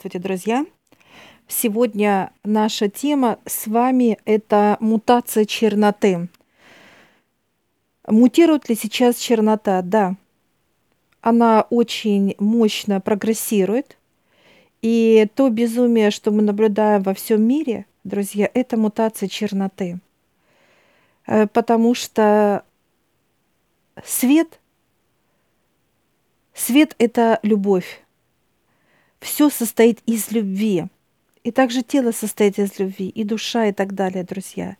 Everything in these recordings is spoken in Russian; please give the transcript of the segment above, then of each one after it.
Здравствуйте, друзья! Сегодня наша тема с вами – это мутация черноты. Мутирует ли сейчас чернота? Да. Она очень мощно прогрессирует. И то безумие, что мы наблюдаем во всем мире, друзья, это мутация черноты. Э, потому что свет, свет – это любовь все состоит из любви. И также тело состоит из любви, и душа, и так далее, друзья.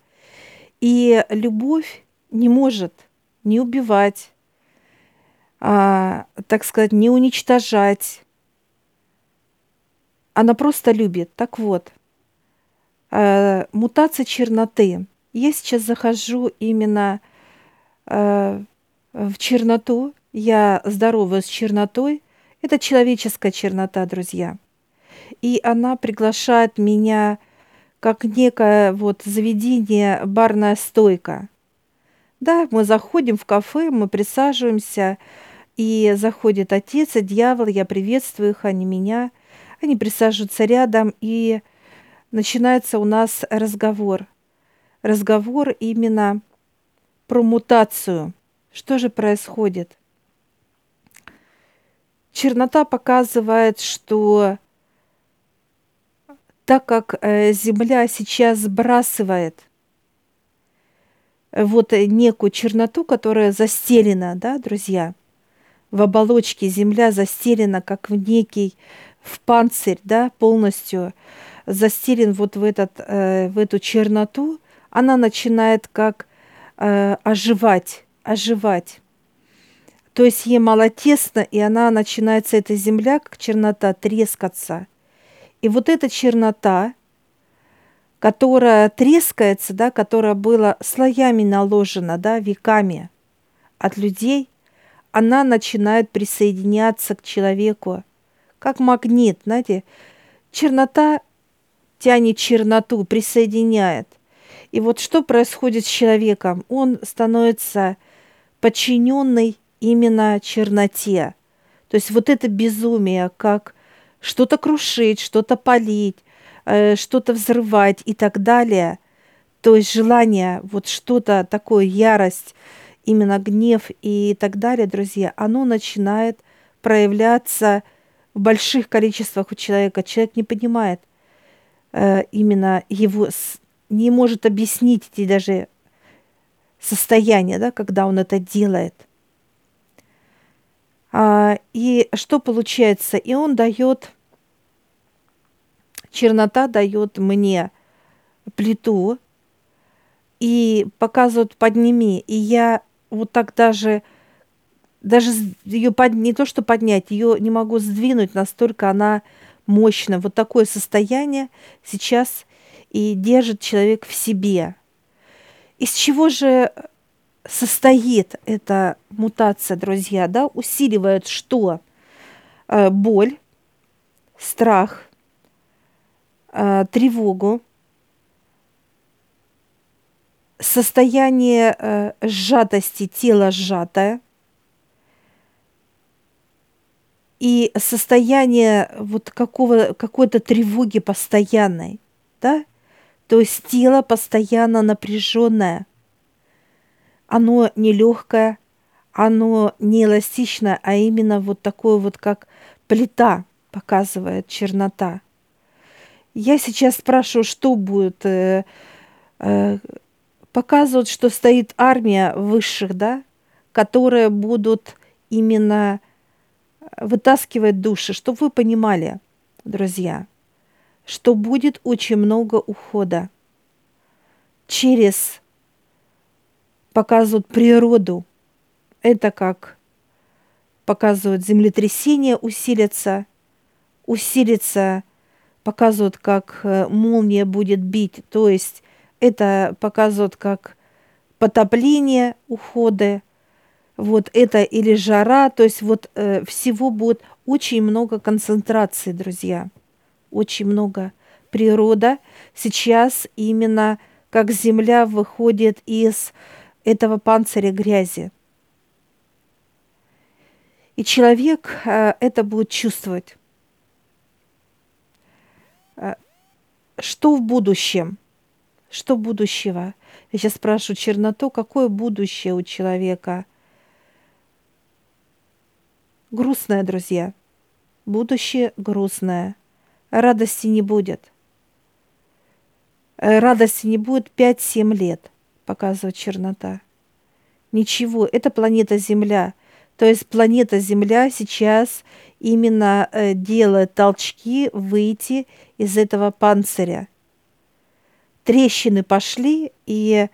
И любовь не может не убивать, а, так сказать, не уничтожать. Она просто любит. Так вот, а, мутация черноты. Я сейчас захожу именно а, в черноту. Я здорова с чернотой – это человеческая чернота, друзья. И она приглашает меня как некое вот заведение, барная стойка. Да, мы заходим в кафе, мы присаживаемся, и заходит отец и дьявол, я приветствую их, они меня. Они присаживаются рядом, и начинается у нас разговор. Разговор именно про мутацию. Что же происходит? Чернота показывает, что так как э, Земля сейчас сбрасывает вот некую черноту, которая застелена, да, друзья, в оболочке Земля застелена, как в некий, в панцирь, да, полностью застелен вот в, этот, э, в эту черноту, она начинает как э, оживать, оживать. То есть ей мало тесно, и она начинается, эта земля, как чернота, трескаться. И вот эта чернота, которая трескается, да, которая была слоями наложена, да, веками от людей, она начинает присоединяться к человеку, как магнит, знаете. Чернота тянет черноту, присоединяет. И вот что происходит с человеком? Он становится подчиненный именно черноте. То есть вот это безумие, как что-то крушить, что-то палить, э, что-то взрывать и так далее. То есть желание, вот что-то такое, ярость, именно гнев и так далее, друзья, оно начинает проявляться в больших количествах у человека. Человек не понимает э, именно его, не может объяснить эти даже состояния, да, когда он это делает. А, и что получается? И он дает, чернота дает мне плиту и показывает подними. И я вот так даже, даже ее под, не то что поднять, ее не могу сдвинуть, настолько она мощная. Вот такое состояние сейчас и держит человек в себе. Из чего же состоит эта мутация, друзья, да, усиливает что? Э, боль, страх, э, тревогу, состояние э, сжатости, тело сжатое и состояние вот какого, какой-то тревоги постоянной, да, то есть тело постоянно напряженное – оно не легкое, оно не эластичное, а именно вот такое вот, как плита показывает чернота. Я сейчас спрашиваю, что будет. Э, э, показывают, что стоит армия высших, да, которые будут именно вытаскивать души, чтобы вы понимали, друзья, что будет очень много ухода через показывают природу. Это как показывают землетрясение усилится, усилится, показывают, как э, молния будет бить. То есть это показывают как потопление, уходы, вот это или жара, то есть вот э, всего будет очень много концентрации, друзья, очень много. Природа сейчас именно как земля выходит из этого панциря грязи. И человек э, это будет чувствовать. что в будущем? Что будущего? Я сейчас спрашиваю черноту, какое будущее у человека? Грустное, друзья. Будущее грустное. Радости не будет. Э, радости не будет 5-7 лет, показывает чернота. Ничего, это планета Земля. То есть планета Земля сейчас именно э, делает толчки выйти из этого панциря. Трещины пошли, и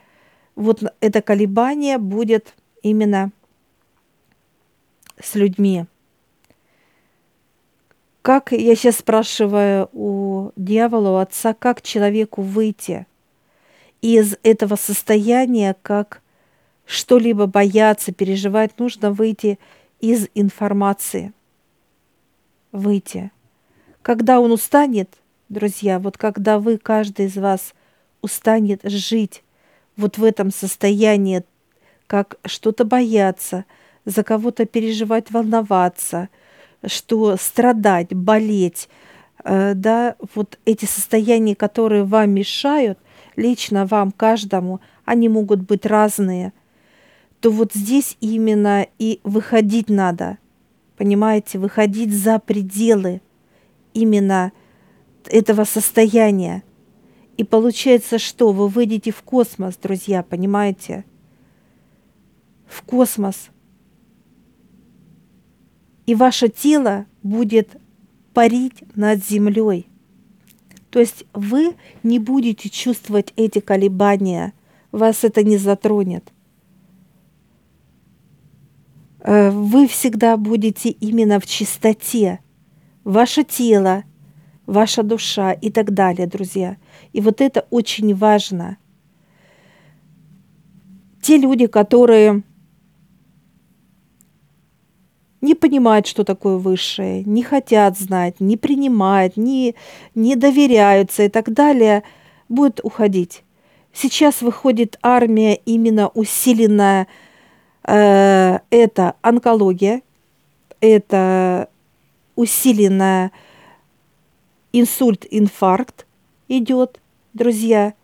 вот это колебание будет именно с людьми. Как я сейчас спрашиваю у дьявола, у отца, как человеку выйти из этого состояния, как что-либо бояться, переживать, нужно выйти из информации. Выйти. Когда он устанет, друзья, вот когда вы, каждый из вас, устанет жить вот в этом состоянии, как что-то бояться, за кого-то переживать, волноваться, что страдать, болеть, э, да, вот эти состояния, которые вам мешают, лично вам, каждому, они могут быть разные – то вот здесь именно и выходить надо, понимаете, выходить за пределы именно этого состояния. И получается, что вы выйдете в космос, друзья, понимаете? В космос. И ваше тело будет парить над землей. То есть вы не будете чувствовать эти колебания, вас это не затронет. Э, вы всегда будете именно в чистоте. Ваше тело, ваша душа и так далее, друзья. И вот это очень важно. Те люди, которые не понимают, что такое высшее, не хотят знать, не принимают, не, не доверяются и так далее, будут уходить. Сейчас выходит армия именно усиленная Э, это онкология, это усиленная инсульт, инфаркт идет, друзья.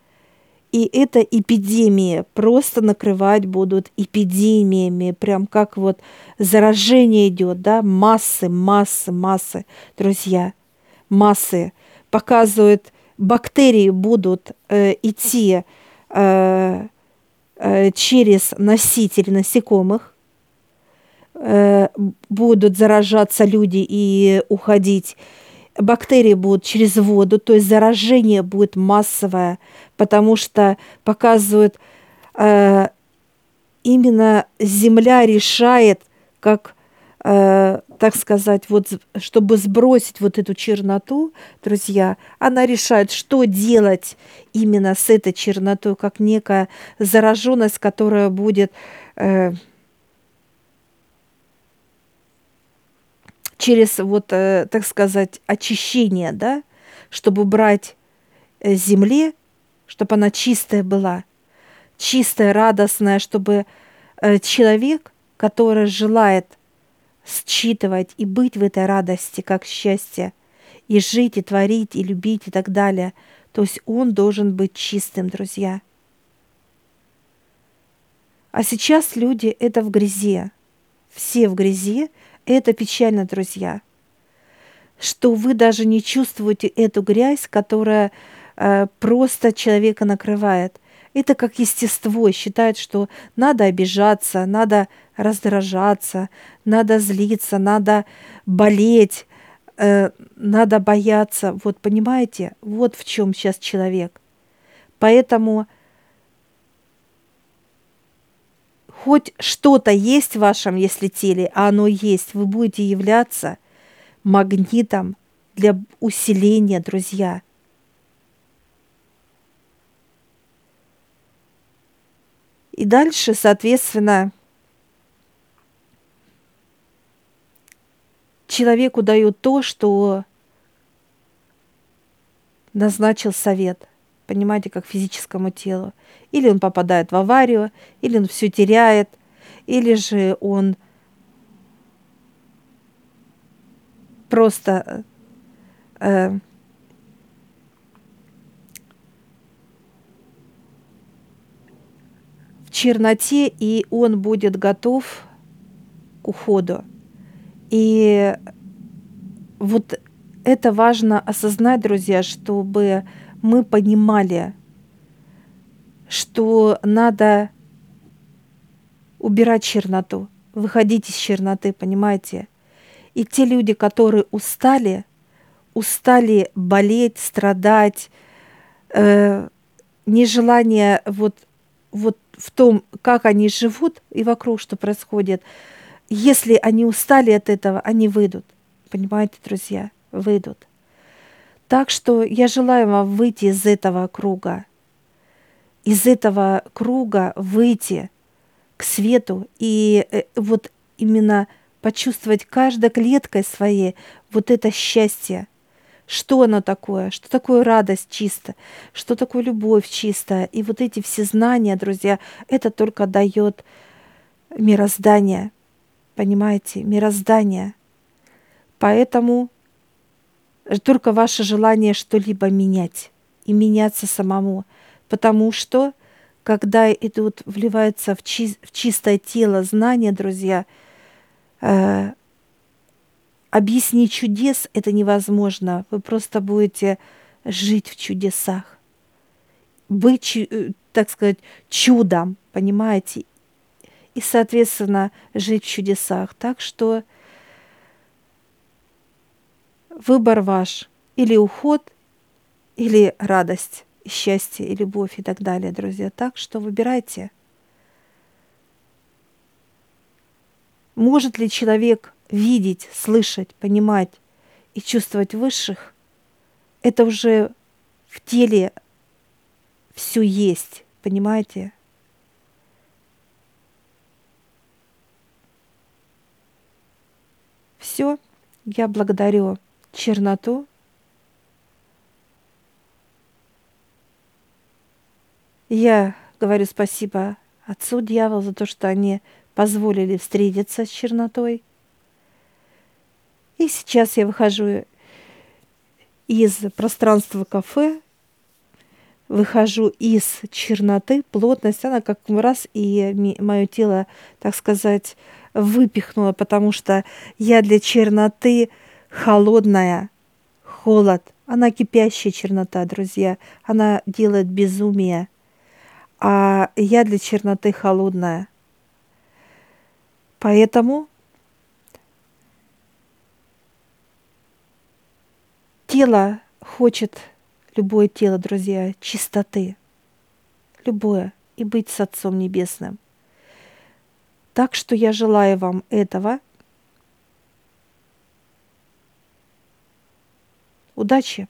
И это эпидемия, просто накрывать будут эпидемиями, прям как вот заражение идет, да, массы, массы, массы, друзья, массы. Показывают, бактерии будут э, идти э, Э, через носитель насекомых э, будут заражаться люди и уходить. Бактерии будут через воду, то есть заражение будет массовое, потому что показывают э, именно Земля решает, как э, так сказать, вот чтобы сбросить вот эту черноту, друзья, она решает, что делать именно с этой чернотой, как некая зараженность, которая будет э, через вот, э, так сказать, очищение, да, чтобы убрать э, земле, чтобы она чистая была, чистая, радостная, чтобы э, человек, который желает считывать и быть в этой радости как счастье, и жить, и творить, и любить, и так далее. То есть он должен быть чистым, друзья. А сейчас люди – это в грязи. Все в грязи. Это печально, друзья. Что вы даже не чувствуете эту грязь, которая э, просто человека накрывает. Это как естество. Считает, что надо обижаться, надо раздражаться, надо злиться, надо болеть, э, надо бояться. Вот понимаете, вот в чем сейчас человек. Поэтому хоть что-то есть в вашем, если теле, а оно есть, вы будете являться магнитом для усиления, друзья. И дальше, соответственно, человеку дают то, что назначил совет понимаете, как физическому телу. Или он попадает в аварию, или он все теряет, или же он просто э, э, в черноте, и он будет готов к уходу. И вот это важно осознать, друзья, чтобы мы понимали, что надо убирать черноту, выходить из черноты, понимаете? И те люди, которые устали, устали болеть, страдать, э, нежелание вот, вот в том, как они живут и вокруг, что происходит, если они устали от этого, они выйдут. Понимаете, друзья, выйдут. Так что я желаю вам выйти из этого круга, из этого круга выйти к свету и э, вот именно почувствовать каждой клеткой своей вот это счастье. Что оно такое? Что такое радость чисто? Что такое любовь чистая? И вот эти все знания, друзья, это только дает мироздание. Понимаете? Мироздание. Поэтому только ваше желание что-либо менять и меняться самому. Потому что, когда идут, вливаются в, чи- в чистое тело знания, друзья, э, объяснить чудес это невозможно. Вы просто будете жить в чудесах. Быть, э, так сказать, чудом, понимаете? И, соответственно, жить в чудесах. Так что выбор ваш. Или уход, или радость, счастье, и любовь, и так далее, друзья. Так что выбирайте. Может ли человек видеть, слышать, понимать и чувствовать высших? Это уже в теле все есть, понимаете? Все, я благодарю черноту. Я говорю спасибо отцу дьяволу за то, что они позволили встретиться с чернотой. И сейчас я выхожу из пространства кафе, выхожу из черноты, плотность, она как раз и мое тело, так сказать, выпихнула, потому что я для черноты холодная, холод. Она кипящая чернота, друзья. Она делает безумие. А я для черноты холодная. Поэтому тело хочет, любое тело, друзья, чистоты. Любое. И быть с Отцом Небесным. Так что я желаю вам этого – Удачи!